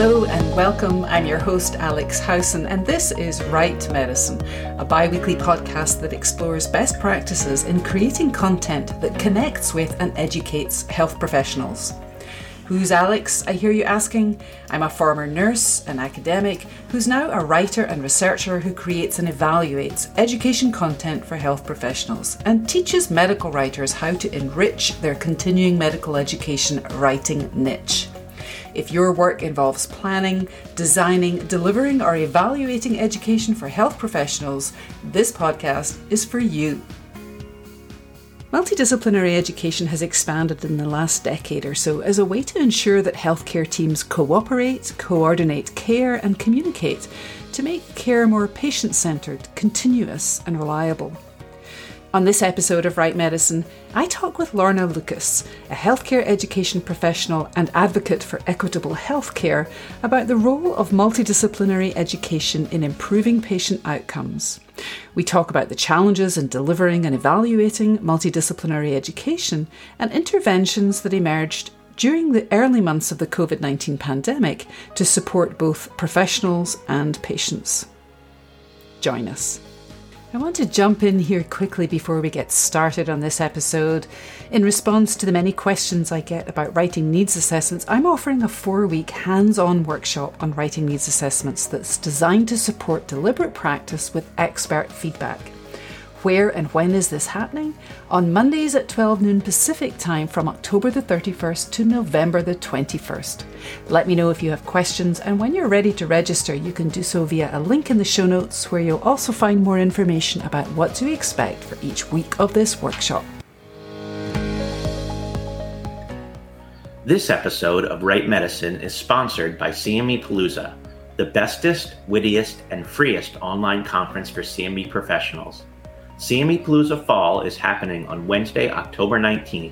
Hello and welcome. I'm your host, Alex Howson, and this is Write Medicine, a bi weekly podcast that explores best practices in creating content that connects with and educates health professionals. Who's Alex? I hear you asking. I'm a former nurse, an academic, who's now a writer and researcher who creates and evaluates education content for health professionals and teaches medical writers how to enrich their continuing medical education writing niche. If your work involves planning, designing, delivering, or evaluating education for health professionals, this podcast is for you. Multidisciplinary education has expanded in the last decade or so as a way to ensure that healthcare teams cooperate, coordinate care, and communicate to make care more patient centred, continuous, and reliable. On this episode of Write Medicine, I talk with Lorna Lucas, a healthcare education professional and advocate for equitable healthcare, about the role of multidisciplinary education in improving patient outcomes. We talk about the challenges in delivering and evaluating multidisciplinary education and interventions that emerged during the early months of the COVID 19 pandemic to support both professionals and patients. Join us. I want to jump in here quickly before we get started on this episode. In response to the many questions I get about writing needs assessments, I'm offering a four week hands on workshop on writing needs assessments that's designed to support deliberate practice with expert feedback. Where and when is this happening? On Mondays at 12 noon Pacific time from October the 31st to November the 21st. Let me know if you have questions, and when you're ready to register, you can do so via a link in the show notes where you'll also find more information about what to expect for each week of this workshop. This episode of Write Medicine is sponsored by CME Palooza, the bestest, wittiest, and freest online conference for CME professionals. CME Palooza Fall is happening on Wednesday, October 19th,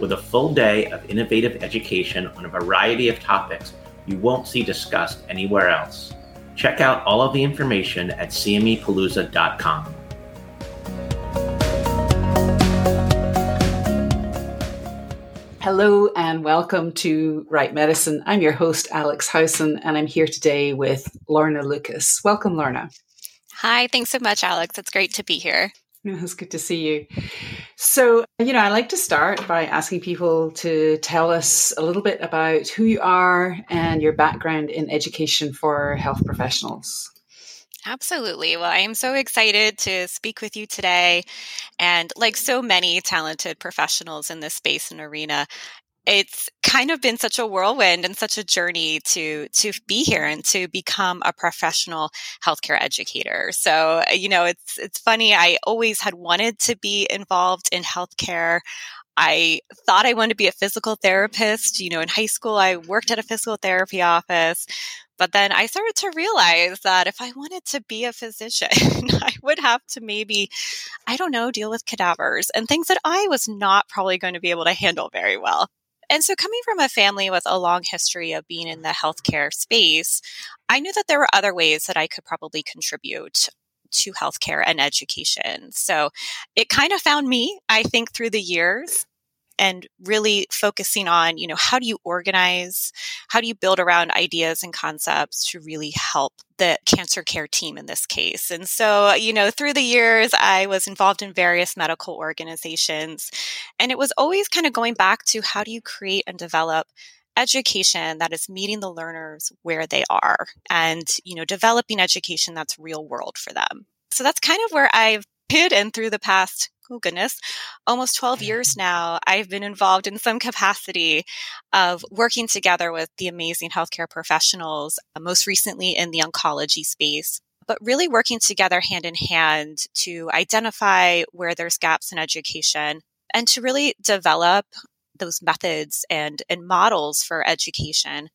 with a full day of innovative education on a variety of topics you won't see discussed anywhere else. Check out all of the information at cmepalooza.com. Hello and welcome to Write Medicine. I'm your host, Alex Howson, and I'm here today with Lorna Lucas. Welcome, Lorna. Hi, thanks so much, Alex. It's great to be here. It's good to see you. So, you know, I like to start by asking people to tell us a little bit about who you are and your background in education for health professionals. Absolutely. Well, I am so excited to speak with you today. And like so many talented professionals in this space and arena, it's kind of been such a whirlwind and such a journey to to be here and to become a professional healthcare educator. So, uh, you know, it's it's funny I always had wanted to be involved in healthcare. I thought I wanted to be a physical therapist. You know, in high school I worked at a physical therapy office. But then I started to realize that if I wanted to be a physician, I would have to maybe, I don't know, deal with cadavers and things that I was not probably going to be able to handle very well. And so, coming from a family with a long history of being in the healthcare space, I knew that there were other ways that I could probably contribute to healthcare and education. So, it kind of found me, I think, through the years and really focusing on, you know, how do you organize? How do you build around ideas and concepts to really help the cancer care team in this case? And so, you know, through the years, I was involved in various medical organizations, and it was always kind of going back to how do you create and develop education that is meeting the learners where they are and, you know, developing education that's real world for them. So that's kind of where I've been and through the past oh goodness, almost 12 years now, I've been involved in some capacity of working together with the amazing healthcare professionals, uh, most recently in the oncology space. But really working together hand in hand to identify where there's gaps in education and to really develop those methods and, and models for education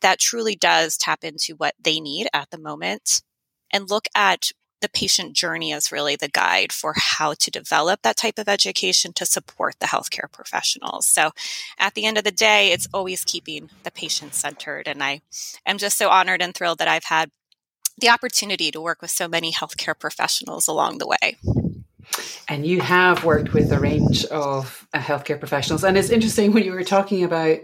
that truly does tap into what they need at the moment and look at the patient journey is really the guide for how to develop that type of education to support the healthcare professionals. So at the end of the day, it's always keeping the patient centered. And I am just so honored and thrilled that I've had the opportunity to work with so many healthcare professionals along the way. And you have worked with a range of uh, healthcare professionals. And it's interesting when you were talking about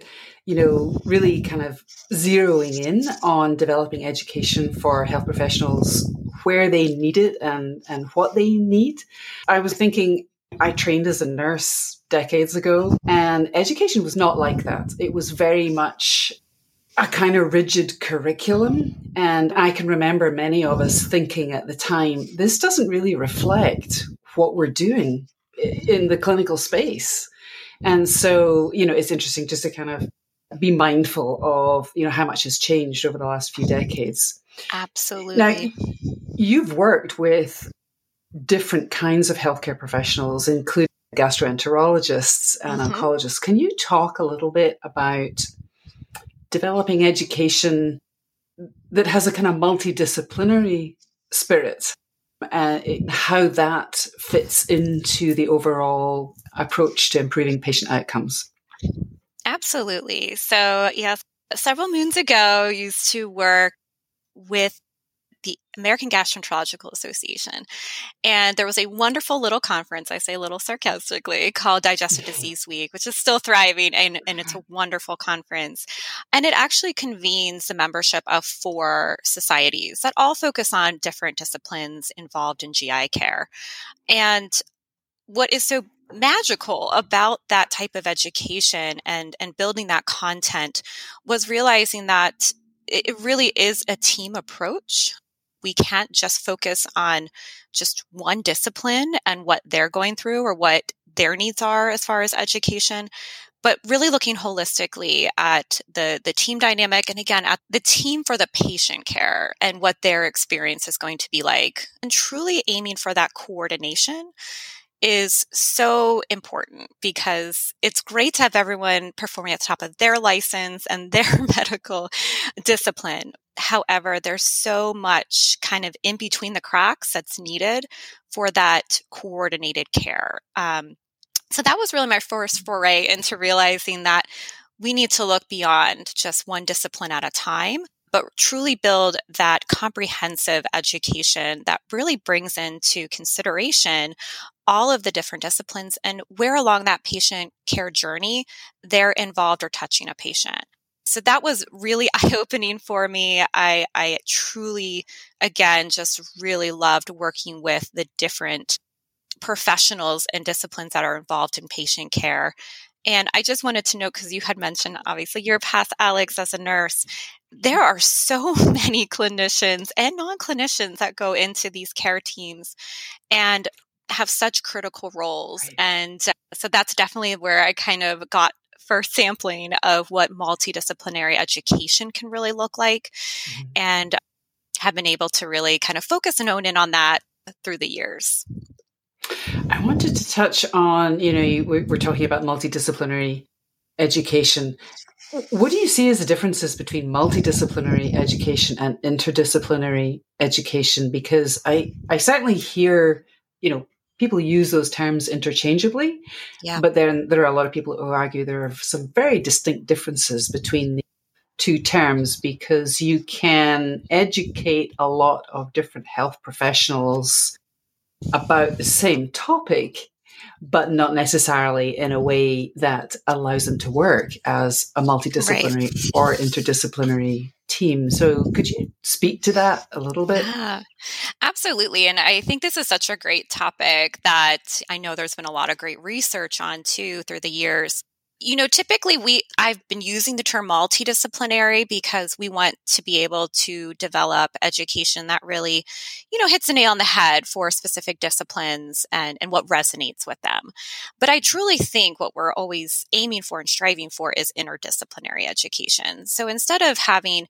you know, really kind of zeroing in on developing education for health professionals where they need it and, and what they need. I was thinking, I trained as a nurse decades ago, and education was not like that. It was very much a kind of rigid curriculum. And I can remember many of us thinking at the time, this doesn't really reflect what we're doing in the clinical space. And so, you know, it's interesting just to kind of be mindful of, you know, how much has changed over the last few decades. Absolutely. Now, you've worked with different kinds of healthcare professionals, including gastroenterologists and mm-hmm. oncologists. Can you talk a little bit about developing education that has a kind of multidisciplinary spirit uh, how that fits into the overall approach to improving patient outcomes. Absolutely. So, yes, several moons ago, used to work with the American Gastroenterological Association. And there was a wonderful little conference, I say a little sarcastically, called Digestive mm-hmm. Disease Week, which is still thriving and, and it's a mm-hmm. wonderful conference. And it actually convenes the membership of four societies that all focus on different disciplines involved in GI care. And what is so magical about that type of education and and building that content was realizing that it really is a team approach. We can't just focus on just one discipline and what they're going through or what their needs are as far as education but really looking holistically at the the team dynamic and again at the team for the patient care and what their experience is going to be like and truly aiming for that coordination is so important because it's great to have everyone performing at the top of their license and their medical discipline. However, there's so much kind of in between the cracks that's needed for that coordinated care. Um, so that was really my first foray into realizing that we need to look beyond just one discipline at a time but truly build that comprehensive education that really brings into consideration all of the different disciplines and where along that patient care journey they're involved or touching a patient. So that was really eye opening for me. I, I truly, again, just really loved working with the different professionals and disciplines that are involved in patient care. And I just wanted to note because you had mentioned, obviously, your past, Alex, as a nurse. There are so many clinicians and non clinicians that go into these care teams. And have such critical roles. Right. And so that's definitely where I kind of got first sampling of what multidisciplinary education can really look like mm-hmm. and have been able to really kind of focus and hone in on that through the years. I wanted to touch on, you know, we're talking about multidisciplinary education. What do you see as the differences between multidisciplinary education and interdisciplinary education? Because I, I certainly hear, you know, people use those terms interchangeably. Yeah. But then there are a lot of people who argue there are some very distinct differences between the two terms because you can educate a lot of different health professionals about the same topic, but not necessarily in a way that allows them to work as a multidisciplinary right. or interdisciplinary team. So could you speak to that a little bit? Yeah, absolutely. And I think this is such a great topic that I know there's been a lot of great research on too through the years you know typically we i've been using the term multidisciplinary because we want to be able to develop education that really you know hits a nail on the head for specific disciplines and and what resonates with them. But i truly think what we're always aiming for and striving for is interdisciplinary education. So instead of having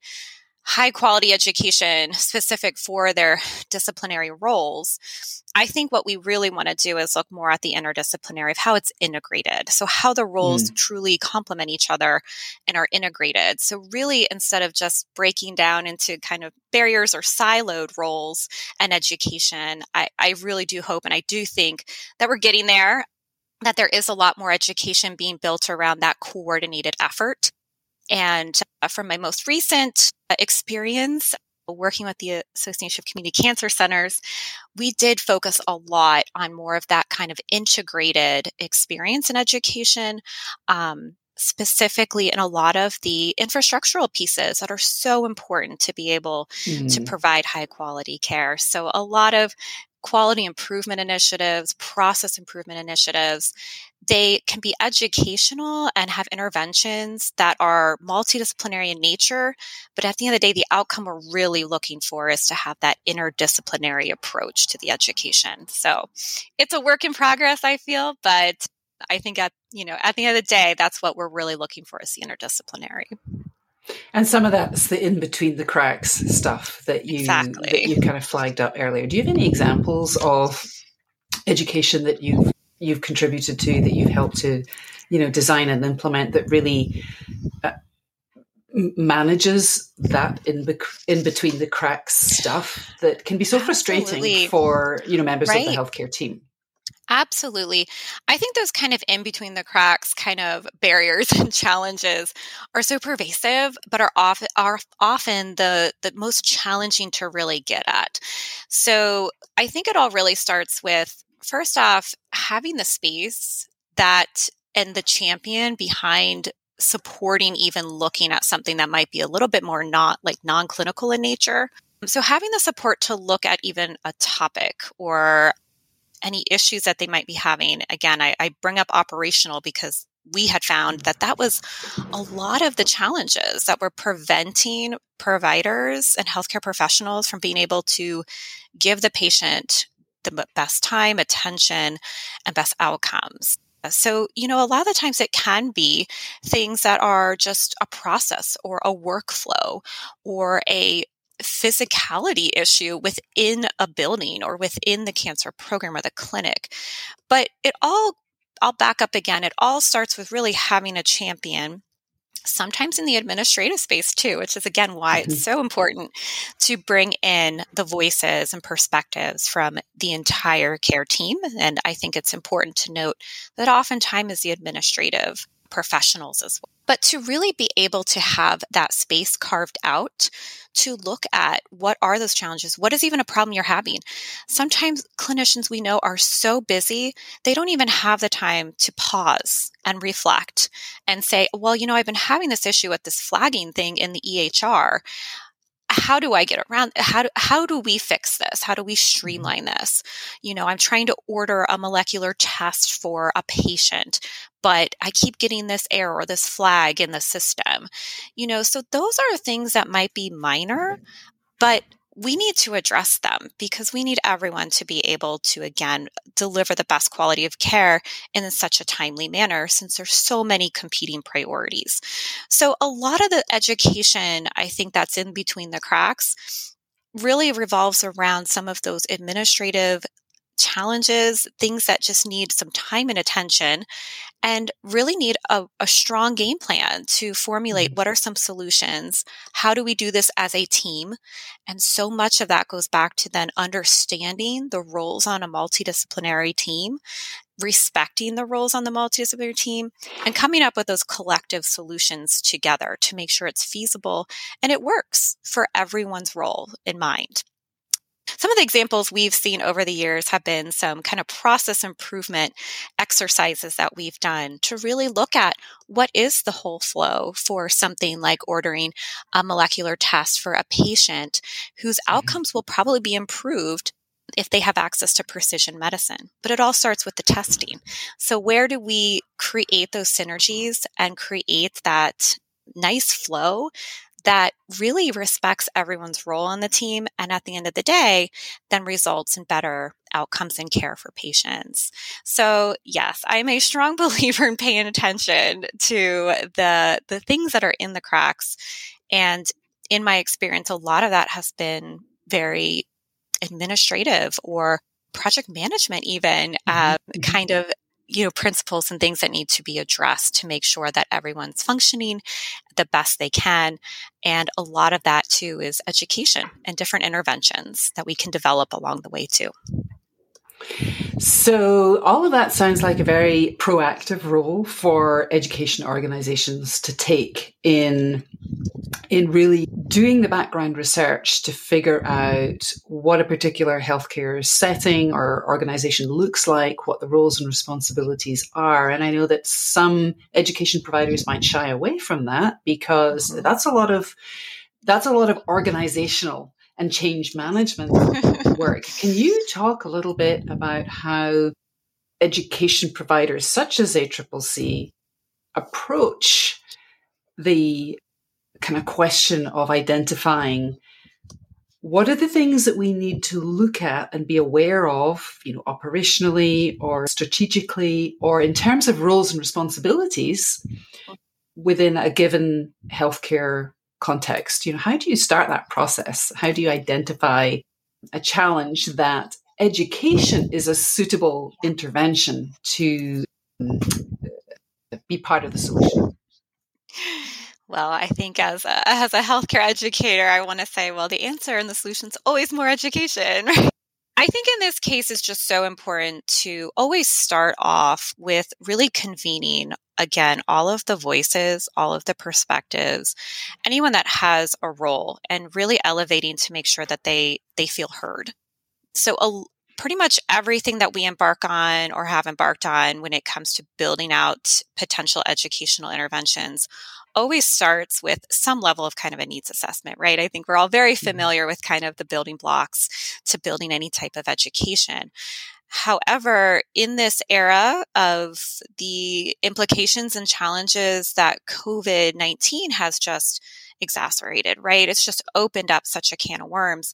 high quality education specific for their disciplinary roles. I think what we really want to do is look more at the interdisciplinary of how it's integrated. So, how the roles mm. truly complement each other and are integrated. So, really, instead of just breaking down into kind of barriers or siloed roles and education, I, I really do hope and I do think that we're getting there. That there is a lot more education being built around that coordinated effort and uh, from my most recent uh, experience working with the Association of Community Cancer Centers, we did focus a lot on more of that kind of integrated experience in education. Um, specifically in a lot of the infrastructural pieces that are so important to be able mm. to provide high quality care. So a lot of quality improvement initiatives, process improvement initiatives, they can be educational and have interventions that are multidisciplinary in nature. But at the end of the day, the outcome we're really looking for is to have that interdisciplinary approach to the education. So it's a work in progress, I feel, but I think at, you know, at the end of the day, that's what we're really looking for is the interdisciplinary. And some of that's the in between the cracks stuff that you exactly. that you kind of flagged up earlier. Do you have any examples of education that you've you've contributed to that you've helped to, you know, design and implement that really uh, manages that in be- in between the cracks stuff that can be so frustrating Absolutely. for you know members right. of the healthcare team? Absolutely. I think those kind of in between the cracks kind of barriers and challenges are so pervasive, but are often are often the the most challenging to really get at. So I think it all really starts with first off having the space that and the champion behind supporting even looking at something that might be a little bit more not like non-clinical in nature so having the support to look at even a topic or any issues that they might be having. Again, I, I bring up operational because we had found that that was a lot of the challenges that were preventing providers and healthcare professionals from being able to give the patient the best time, attention, and best outcomes. So, you know, a lot of the times it can be things that are just a process or a workflow or a physicality issue within a building or within the cancer program or the clinic. But it all, I'll back up again, it all starts with really having a champion sometimes in the administrative space too, which is again why mm-hmm. it's so important to bring in the voices and perspectives from the entire care team. And I think it's important to note that oftentimes the administrative professionals as well. But to really be able to have that space carved out to look at what are those challenges? What is even a problem you're having? Sometimes clinicians we know are so busy, they don't even have the time to pause and reflect and say, well, you know, I've been having this issue with this flagging thing in the EHR how do I get around how do, how do we fix this? How do we mm-hmm. streamline this? You know, I'm trying to order a molecular test for a patient, but I keep getting this error or this flag in the system. You know, so those are things that might be minor, mm-hmm. but we need to address them because we need everyone to be able to again deliver the best quality of care in such a timely manner since there's so many competing priorities. So a lot of the education I think that's in between the cracks really revolves around some of those administrative challenges, things that just need some time and attention, and really need a, a strong game plan to formulate mm-hmm. what are some solutions? How do we do this as a team? And so much of that goes back to then understanding the roles on a multidisciplinary team, respecting the roles on the multidisciplinary team, and coming up with those collective solutions together to make sure it's feasible and it works for everyone's role in mind. The examples we've seen over the years have been some kind of process improvement exercises that we've done to really look at what is the whole flow for something like ordering a molecular test for a patient whose mm-hmm. outcomes will probably be improved if they have access to precision medicine. But it all starts with the testing. So, where do we create those synergies and create that nice flow that really respects everyone's role on the team and at the end of the day then results in better outcomes and care for patients. So, yes, I'm a strong believer in paying attention to the the things that are in the cracks and in my experience a lot of that has been very administrative or project management even mm-hmm. uh, mm-hmm. kind of you know principles and things that need to be addressed to make sure that everyone's functioning the best they can and a lot of that too is education and different interventions that we can develop along the way too so all of that sounds like a very proactive role for education organizations to take in in really doing the background research to figure out what a particular healthcare setting or organization looks like, what the roles and responsibilities are. And I know that some education providers might shy away from that because mm-hmm. that's a lot of that's a lot of organizational and change management work. Can you talk a little bit about how education providers such as ACCC approach the kind of question of identifying what are the things that we need to look at and be aware of, you know, operationally or strategically or in terms of roles and responsibilities mm-hmm. within a given healthcare context? You know, how do you start that process? How do you identify a challenge that education is a suitable intervention to uh, be part of the solution? Well, I think as a, as a healthcare educator, I want to say, well, the answer and the solution is always more education. I think in this case, it's just so important to always start off with really convening again all of the voices, all of the perspectives, anyone that has a role, and really elevating to make sure that they they feel heard. So, a, pretty much everything that we embark on or have embarked on when it comes to building out potential educational interventions always starts with some level of kind of a needs assessment, right? I think we're all very mm-hmm. familiar with kind of the building blocks to building any type of education. However, in this era of the implications and challenges that COVID 19 has just exacerbated, right? It's just opened up such a can of worms.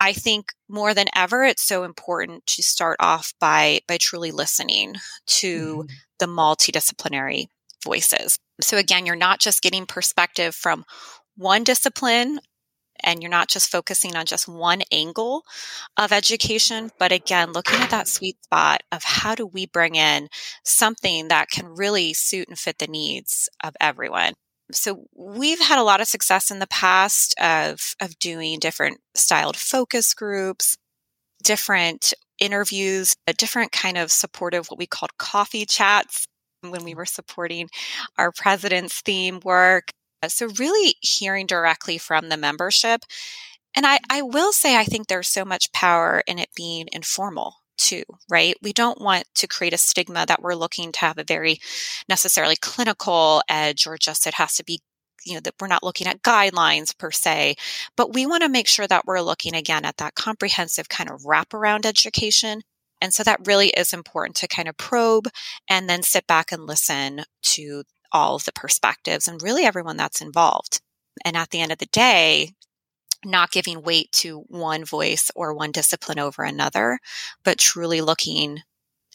I think more than ever, it's so important to start off by by truly listening to mm-hmm. the multidisciplinary voices. So again, you're not just getting perspective from one discipline and you're not just focusing on just one angle of education, but again, looking at that sweet spot of how do we bring in something that can really suit and fit the needs of everyone. So we've had a lot of success in the past of, of doing different styled focus groups, different interviews, a different kind of supportive, what we called coffee chats when we mm-hmm. were supporting our president's theme work. Uh, so, really hearing directly from the membership. And I, I will say, I think there's so much power in it being informal too, right? We don't want to create a stigma that we're looking to have a very necessarily clinical edge or just it has to be you know that we're not looking at guidelines per se but we want to make sure that we're looking again at that comprehensive kind of wraparound education and so that really is important to kind of probe and then sit back and listen to all of the perspectives and really everyone that's involved. And at the end of the day, not giving weight to one voice or one discipline over another, but truly looking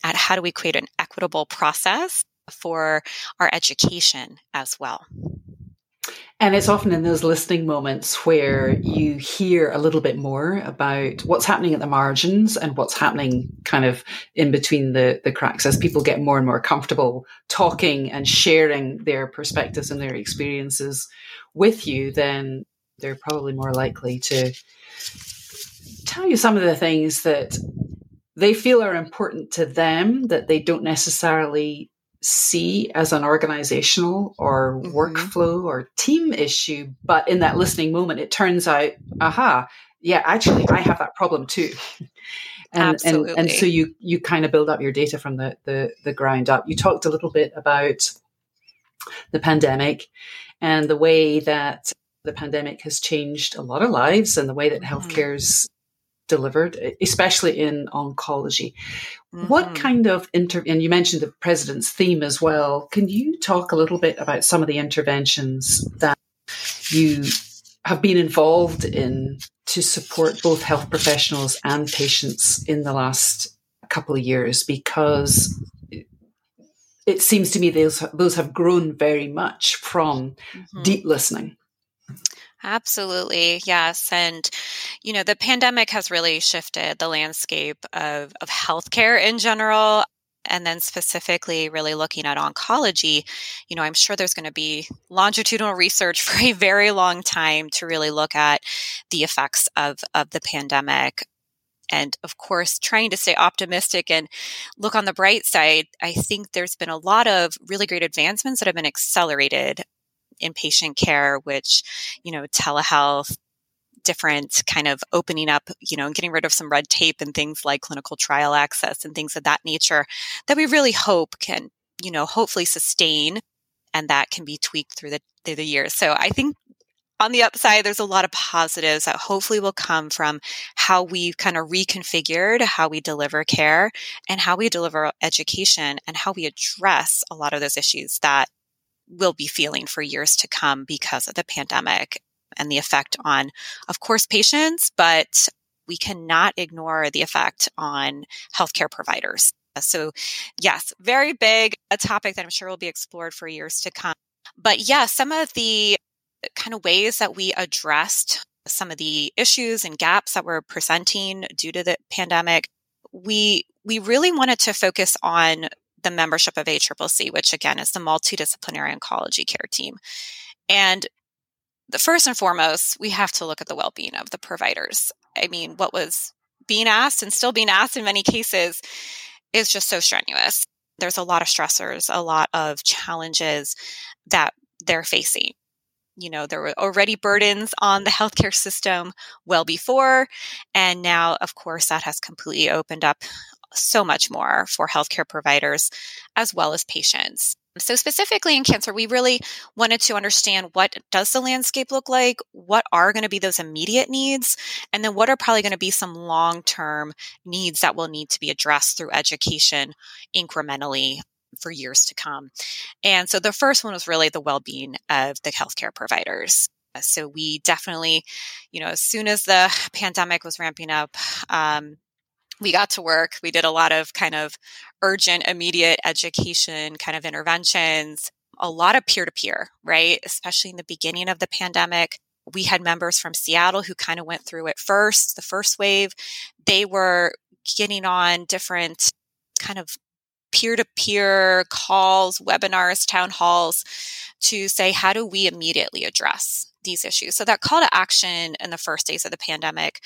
at how do we create an equitable process for our education as well. And it's often in those listening moments where you hear a little bit more about what's happening at the margins and what's happening kind of in between the, the cracks as people get more and more comfortable talking and sharing their perspectives and their experiences with you, then they're probably more likely to tell you some of the things that they feel are important to them that they don't necessarily see as an organizational or mm-hmm. workflow or team issue. But in that listening moment, it turns out, aha, yeah, actually, I have that problem too. and, Absolutely. and and so you you kind of build up your data from the, the the ground up. You talked a little bit about the pandemic and the way that the pandemic has changed a lot of lives and the way that mm-hmm. healthcare's delivered, especially in oncology. Mm-hmm. What kind of inter and you mentioned the president's theme as well. Can you talk a little bit about some of the interventions that you have been involved in to support both health professionals and patients in the last couple of years? Because it seems to me those those have grown very much from mm-hmm. deep listening. Absolutely. Yes. And, you know, the pandemic has really shifted the landscape of, of healthcare in general. And then specifically, really looking at oncology, you know, I'm sure there's going to be longitudinal research for a very long time to really look at the effects of, of the pandemic and of course trying to stay optimistic and look on the bright side i think there's been a lot of really great advancements that have been accelerated inpatient care, which, you know, telehealth, different kind of opening up, you know, and getting rid of some red tape and things like clinical trial access and things of that nature that we really hope can, you know, hopefully sustain and that can be tweaked through the through the years. So I think on the upside, there's a lot of positives that hopefully will come from how we've kind of reconfigured how we deliver care and how we deliver education and how we address a lot of those issues that we'll be feeling for years to come because of the pandemic and the effect on, of course, patients, but we cannot ignore the effect on healthcare providers. So, yes, very big, a topic that I'm sure will be explored for years to come. But yeah, some of the kind of ways that we addressed some of the issues and gaps that were presenting due to the pandemic, we we really wanted to focus on the membership of ACCC, which again is the multidisciplinary oncology care team. And the first and foremost, we have to look at the well-being of the providers. I mean, what was being asked and still being asked in many cases is just so strenuous. There's a lot of stressors, a lot of challenges that they're facing you know, there were already burdens on the healthcare system well before. And now, of course, that has completely opened up so much more for healthcare providers as well as patients. So specifically in cancer, we really wanted to understand what does the landscape look like? What are going to be those immediate needs? And then what are probably going to be some long-term needs that will need to be addressed through education incrementally for years to come. And so the first one was really the well being of the healthcare providers. So we definitely, you know, as soon as the pandemic was ramping up, um, we got to work. We did a lot of kind of urgent, immediate education kind of interventions, a lot of peer to peer, right? Especially in the beginning of the pandemic. We had members from Seattle who kind of went through it first, the first wave. They were getting on different kind of peer to peer calls, webinars, town halls to say, how do we immediately address these issues? So, that call to action in the first days of the pandemic,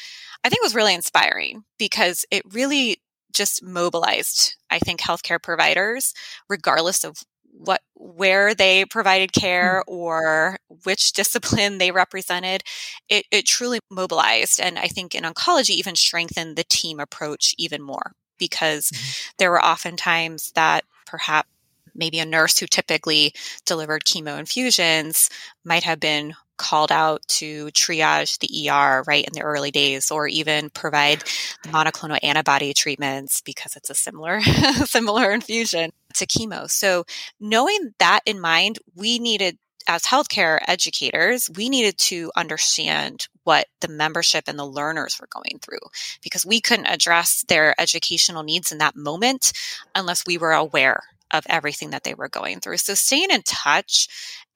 I think was really inspiring because it really just mobilized, I think, healthcare providers, regardless of what where they provided care mm. or which discipline they represented it, it truly mobilized and i think in oncology even strengthened the team approach even more because mm-hmm. there were often times that perhaps maybe a nurse who typically delivered chemo infusions might have been called out to triage the ER right in the early days or even provide monoclonal antibody treatments because it's a similar similar infusion to chemo. So knowing that in mind, we needed as healthcare educators, we needed to understand what the membership and the learners were going through because we couldn't address their educational needs in that moment unless we were aware of everything that they were going through. So staying in touch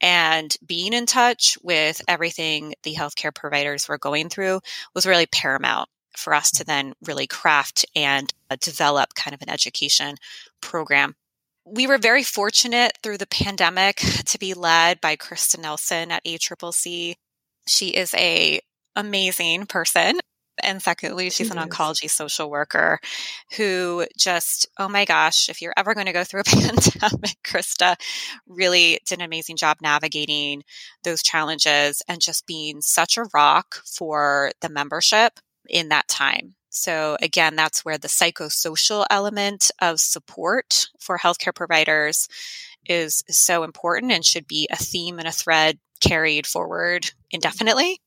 and being in touch with everything the healthcare providers were going through was really paramount for us to then really craft and uh, develop kind of an education program we were very fortunate through the pandemic to be led by Krista Nelson at ACCC. She is a amazing person. And secondly, she's an oncology social worker who just, oh my gosh, if you're ever going to go through a pandemic, Krista really did an amazing job navigating those challenges and just being such a rock for the membership in that time. So again, that's where the psychosocial element of support for healthcare providers is so important and should be a theme and a thread carried forward indefinitely.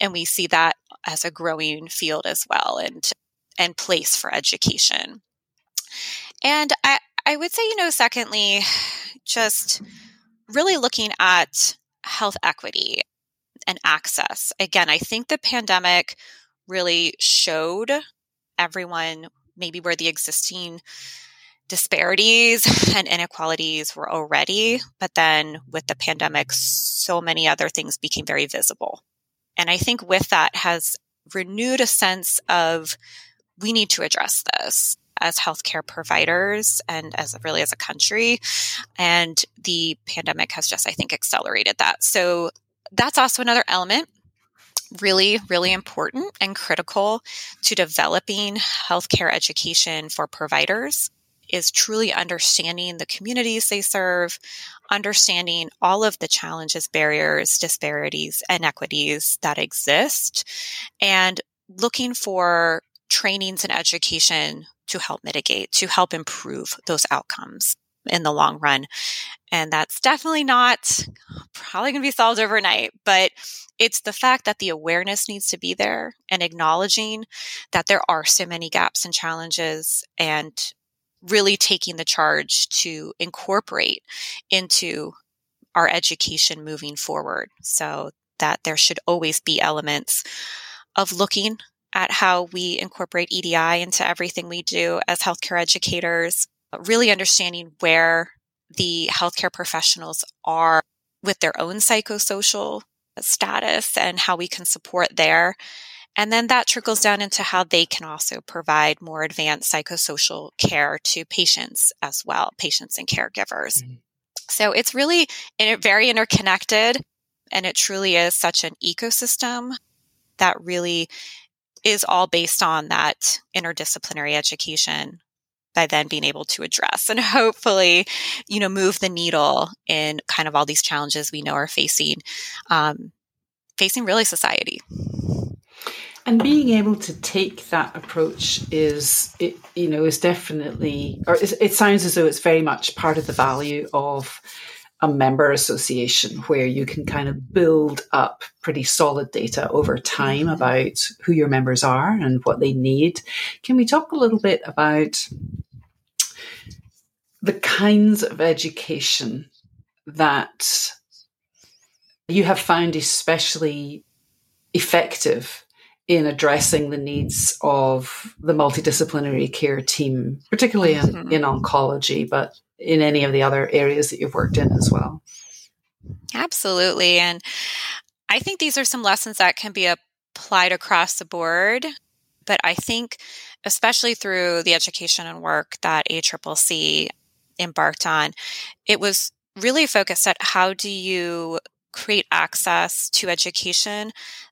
And we see that as a growing field as well and and place for education. And I, I would say, you know, secondly, just really looking at health equity and access. Again, I think the pandemic really showed everyone maybe where the existing disparities and inequalities were already, but then with the pandemic, so many other things became very visible. And I think with that has renewed a sense of we need to address this as healthcare providers and as really as a country. And the pandemic has just, I think, accelerated that. So that's also another element really, really important and critical to developing healthcare education for providers is truly understanding the communities they serve, understanding all of the challenges, barriers, disparities, inequities that exist, and looking for trainings and education to help mitigate, to help improve those outcomes in the long run. And that's definitely not probably going to be solved overnight, but it's the fact that the awareness needs to be there and acknowledging that there are so many gaps and challenges and really taking the charge to incorporate into our education moving forward so that there should always be elements of looking at how we incorporate EDI into everything we do as healthcare educators, really understanding where the healthcare professionals are with their own psychosocial status and how we can support there. And then that trickles down into how they can also provide more advanced psychosocial care to patients as well, patients and caregivers. Mm-hmm. So it's really very interconnected and it truly is such an ecosystem that really is all based on that interdisciplinary education by then being able to address and hopefully, you know, move the needle in kind of all these challenges we know are facing, um, facing really society. And being able to take that approach is, it, you know, is definitely, or it sounds as though it's very much part of the value of a member association where you can kind of build up pretty solid data over time mm-hmm. about who your members are and what they need. Can we talk a little bit about the kinds of education that you have found especially effective in addressing the needs of the multidisciplinary care team, particularly in, mm-hmm. in oncology, but in any of the other areas that you've worked in as well. Absolutely. And I think these are some lessons that can be applied across the board. But I think, especially through the education and work that ACCC embarked on, it was really focused at how do you create access to education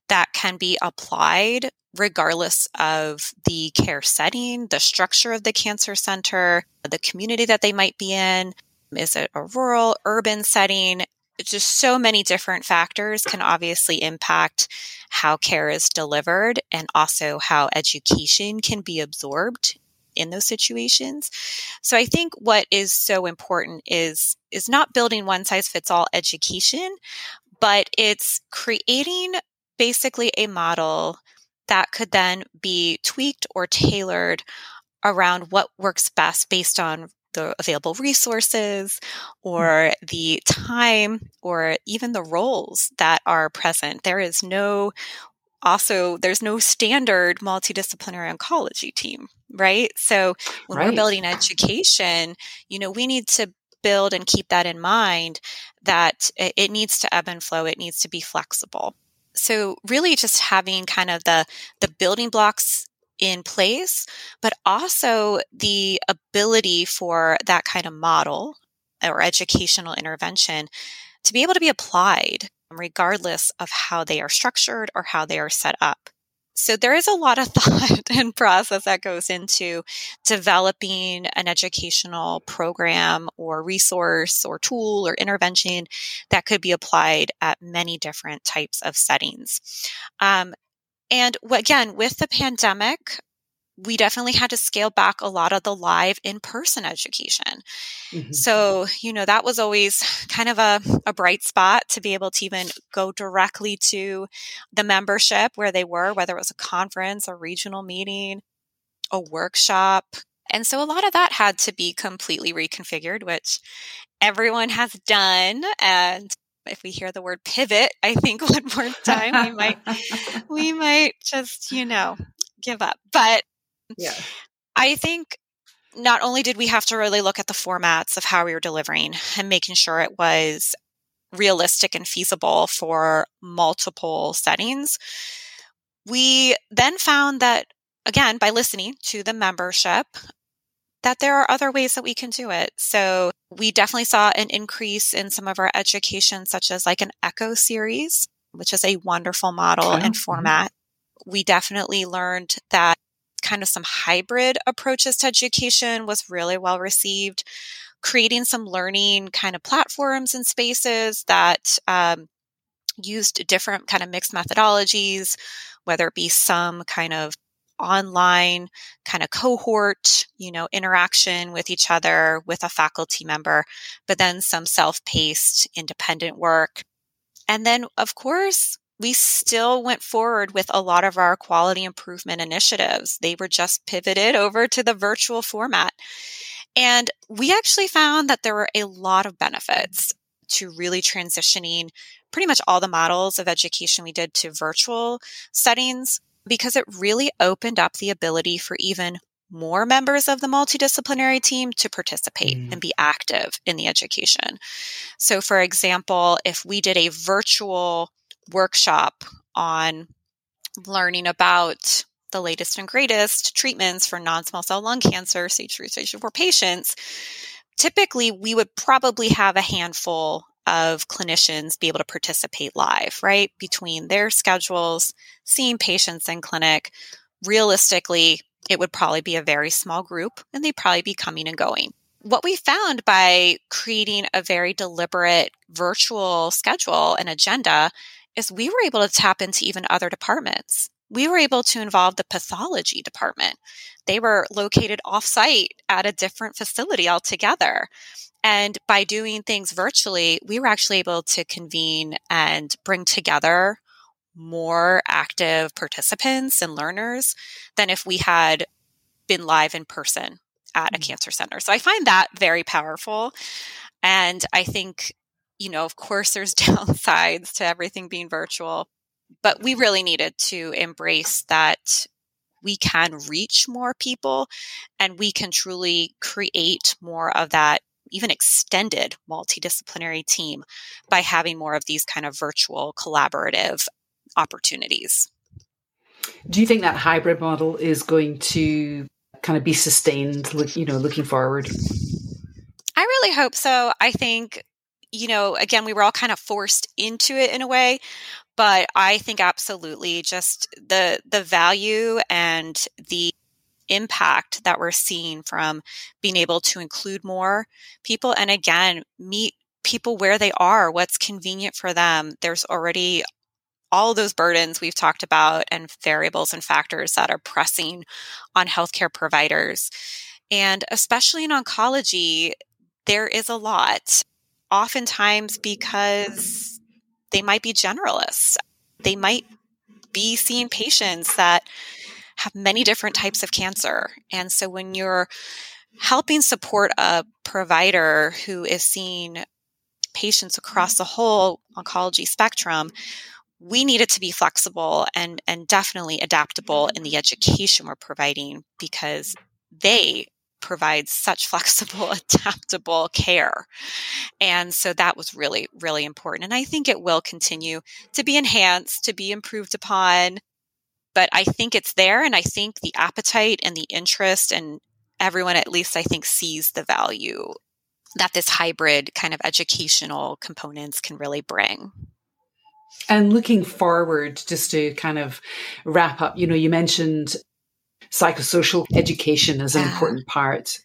that can be applied regardless of the care setting, the structure of the cancer center, the community that they might be in. Is it a rural, urban setting? Just so many different factors can obviously impact how care is delivered and also how education can be absorbed in those situations. So I think what is so important is is not building one size fits all education, but it's creating basically a model that could then be tweaked or tailored around what works best based on the available resources hmm. or the time or even the roles that are present. There is no also there's no standard multidisciplinary oncology team, right? So when right. we're building education, you know, we need to build and keep that in mind that it needs to ebb and flow, it needs to be flexible so really just having kind of the the building blocks in place but also the ability for that kind of model or educational intervention to be able to be applied regardless of how they are structured or how they are set up so there is a lot of thought and process that goes into developing an educational program or resource or tool or intervention that could be applied at many different types of settings. Um, and again, with the pandemic, we definitely had to scale back a lot of the live in person education. Mm-hmm. So, you know, that was always kind of a, a bright spot to be able to even go directly to the membership where they were, whether it was a conference, a regional meeting, a workshop. And so a lot of that had to be completely reconfigured, which everyone has done. And if we hear the word pivot, I think one more time we might we might just, you know, give up. But yeah. I think not only did we have to really look at the formats of how we were delivering and making sure it was realistic and feasible for multiple settings, we then found that, again, by listening to the membership, that there are other ways that we can do it. So we definitely saw an increase in some of our education, such as like an echo series, which is a wonderful model and mm-hmm. format. We definitely learned that kind of some hybrid approaches to education was really well received. Creating some learning kind of platforms and spaces that um, used different kind of mixed methodologies, whether it be some kind of online kind of cohort, you know, interaction with each other with a faculty member, but then some self paced independent work. And then, of course, we still went forward with a lot of our quality improvement initiatives. They were just pivoted over to the virtual format. And we actually found that there were a lot of benefits to really transitioning pretty much all the models of education we did to virtual settings because it really opened up the ability for even more members of the multidisciplinary team to participate mm. and be active in the education. So, for example, if we did a virtual workshop on learning about the latest and greatest treatments for non small cell lung cancer, stage three, stage four patients, typically we would probably have a handful of clinicians be able to participate live, right? Between their schedules, seeing patients in clinic. Realistically, it would probably be a very small group and they'd probably be coming and going. What we found by creating a very deliberate virtual schedule and agenda is we were able to tap into even other departments. We were able to involve the pathology department. They were located offsite at a different facility altogether. And by doing things virtually, we were actually able to convene and bring together more active participants and learners than if we had been live in person at a mm-hmm. cancer center. So I find that very powerful. And I think, you know, of course, there's downsides to everything being virtual, but we really needed to embrace that we can reach more people and we can truly create more of that even extended multidisciplinary team by having more of these kind of virtual collaborative opportunities. Do you think that hybrid model is going to kind of be sustained, you know, looking forward? I really hope so. I think, you know, again, we were all kind of forced into it in a way, but I think absolutely just the the value and the impact that we're seeing from being able to include more people and again meet people where they are what's convenient for them. There's already all those burdens we've talked about and variables and factors that are pressing on healthcare providers and especially in oncology there is a lot oftentimes because they might be generalists they might be seeing patients that have many different types of cancer. And so when you're helping support a provider who is seeing patients across the whole oncology spectrum, we need it to be flexible and, and definitely adaptable in the education we're providing because they provide such flexible, adaptable care. And so that was really, really important. And I think it will continue to be enhanced, to be improved upon but I think it's there. And I think the appetite and the interest and everyone, at least I think, sees the value that this hybrid kind of educational components can really bring. And looking forward, just to kind of wrap up, you know, you mentioned psychosocial education as an important part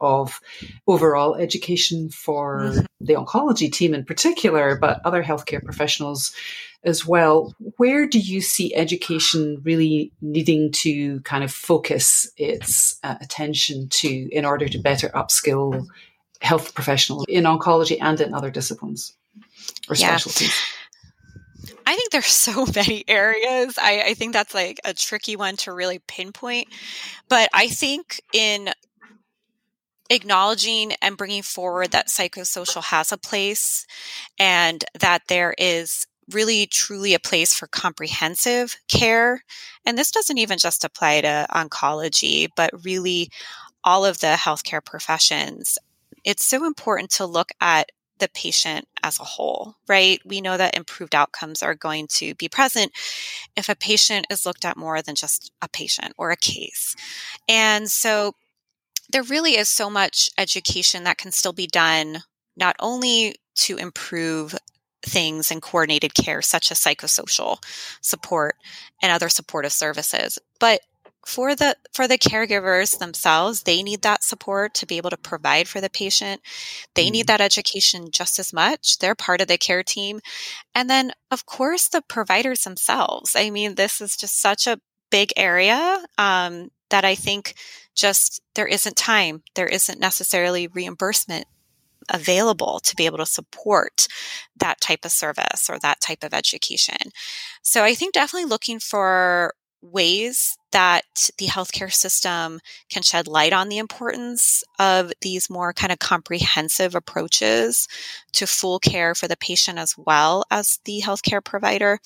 of overall education for mm-hmm. the oncology team in particular, but other healthcare professionals as well. Where do you see education really needing to kind of focus its uh, attention to in order to better upskill health professionals in oncology and in other disciplines or yeah. specialties? I think there's so many areas. I, I, think that's like a tricky one to really pinpoint. But I think in acknowledging and bringing forward that psychosocial has a place and that there is really truly a place for comprehensive care. And this doesn't even just apply to oncology, but really all of the healthcare professions. It's so important to look at the patient as a whole, right? We know that improved outcomes are going to be present if a patient is looked at more than just a patient or a case. And so there really is so much education that can still be done, not only to improve things in coordinated care, such as psychosocial support and other supportive services, but for the for the caregivers themselves they need that support to be able to provide for the patient. They need that education just as much. They're part of the care team. And then of course the providers themselves. I mean this is just such a big area um, that i think just there isn't time. There isn't necessarily reimbursement available to be able to support that type of service or that type of education. So i think definitely looking for ways that the healthcare system can shed light on the importance of these more kind of comprehensive approaches to full care for the patient as well as the healthcare provider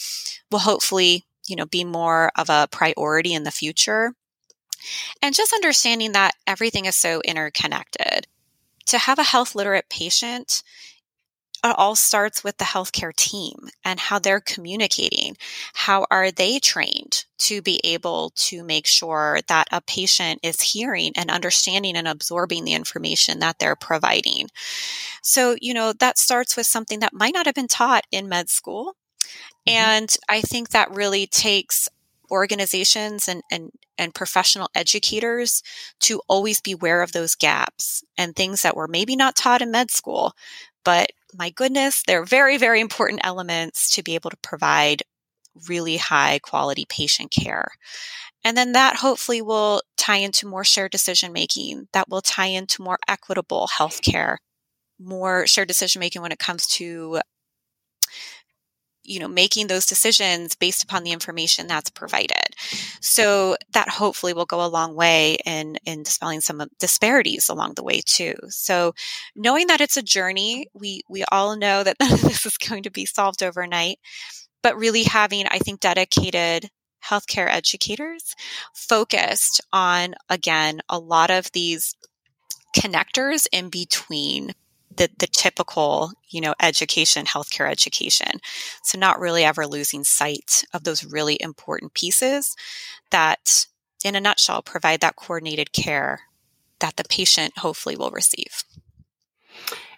will hopefully you know be more of a priority in the future. And just understanding that everything is so interconnected. To have a health literate patient all starts with the healthcare team and how they're communicating. How are they trained to be able to make sure that a patient is hearing and understanding and absorbing the information that they're providing? So, you know, that starts with something that might not have been taught in med school. Mm-hmm. And I think that really takes organizations and, and, and professional educators to always be aware of those gaps and things that were maybe not taught in med school, but my goodness, they're very, very important elements to be able to provide really high quality patient care. And then that hopefully will tie into more shared decision making, that will tie into more equitable healthcare, more shared decision making when it comes to you know making those decisions based upon the information that's provided. So that hopefully will go a long way in in dispelling some disparities along the way too. So knowing that it's a journey we we all know that this is going to be solved overnight but really having i think dedicated healthcare educators focused on again a lot of these connectors in between the, the typical, you know, education, healthcare education. So not really ever losing sight of those really important pieces that, in a nutshell, provide that coordinated care that the patient hopefully will receive.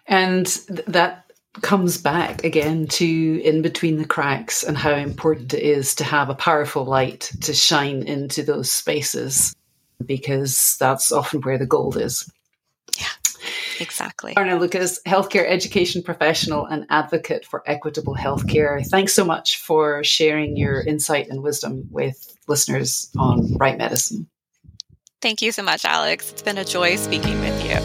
And that comes back again to in between the cracks and how important it is to have a powerful light to shine into those spaces because that's often where the gold is. Yeah. Exactly. Lorna Lucas, healthcare education professional and advocate for equitable healthcare. Thanks so much for sharing your insight and wisdom with listeners on Write Medicine. Thank you so much, Alex. It's been a joy speaking with you.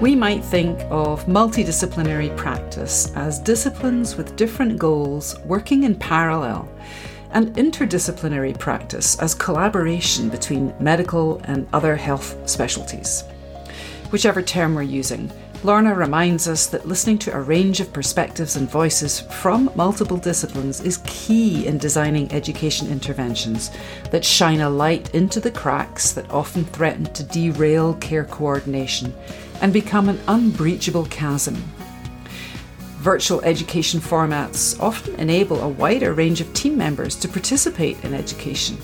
We might think of multidisciplinary practice as disciplines with different goals working in parallel, and interdisciplinary practice as collaboration between medical and other health specialties whichever term we're using. Lorna reminds us that listening to a range of perspectives and voices from multiple disciplines is key in designing education interventions that shine a light into the cracks that often threaten to derail care coordination and become an unbreachable chasm. Virtual education formats often enable a wider range of team members to participate in education.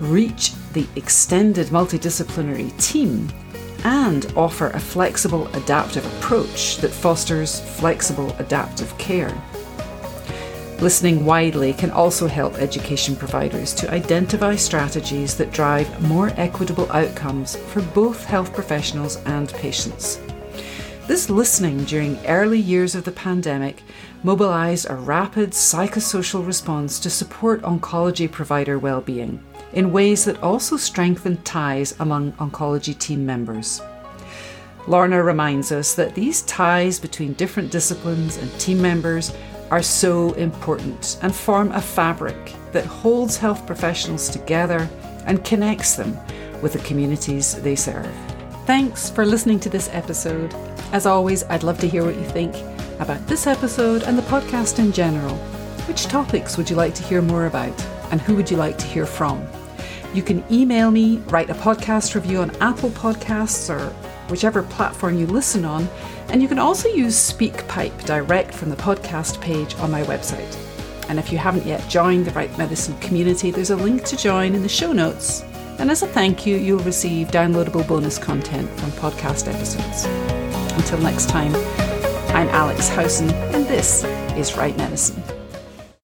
Reach the extended multidisciplinary team and offer a flexible, adaptive approach that fosters flexible, adaptive care. Listening widely can also help education providers to identify strategies that drive more equitable outcomes for both health professionals and patients. This listening during early years of the pandemic mobilised a rapid psychosocial response to support oncology provider well-being in ways that also strengthen ties among oncology team members. Lorna reminds us that these ties between different disciplines and team members are so important and form a fabric that holds health professionals together and connects them with the communities they serve. Thanks for listening to this episode. As always, I'd love to hear what you think about this episode and the podcast in general. Which topics would you like to hear more about, and who would you like to hear from? You can email me, write a podcast review on Apple Podcasts or whichever platform you listen on, and you can also use SpeakPipe direct from the podcast page on my website. And if you haven't yet joined the Write Medicine community, there's a link to join in the show notes. And as a thank you, you'll receive downloadable bonus content from podcast episodes. Until next time, I'm Alex Howson, and this is Write Medicine.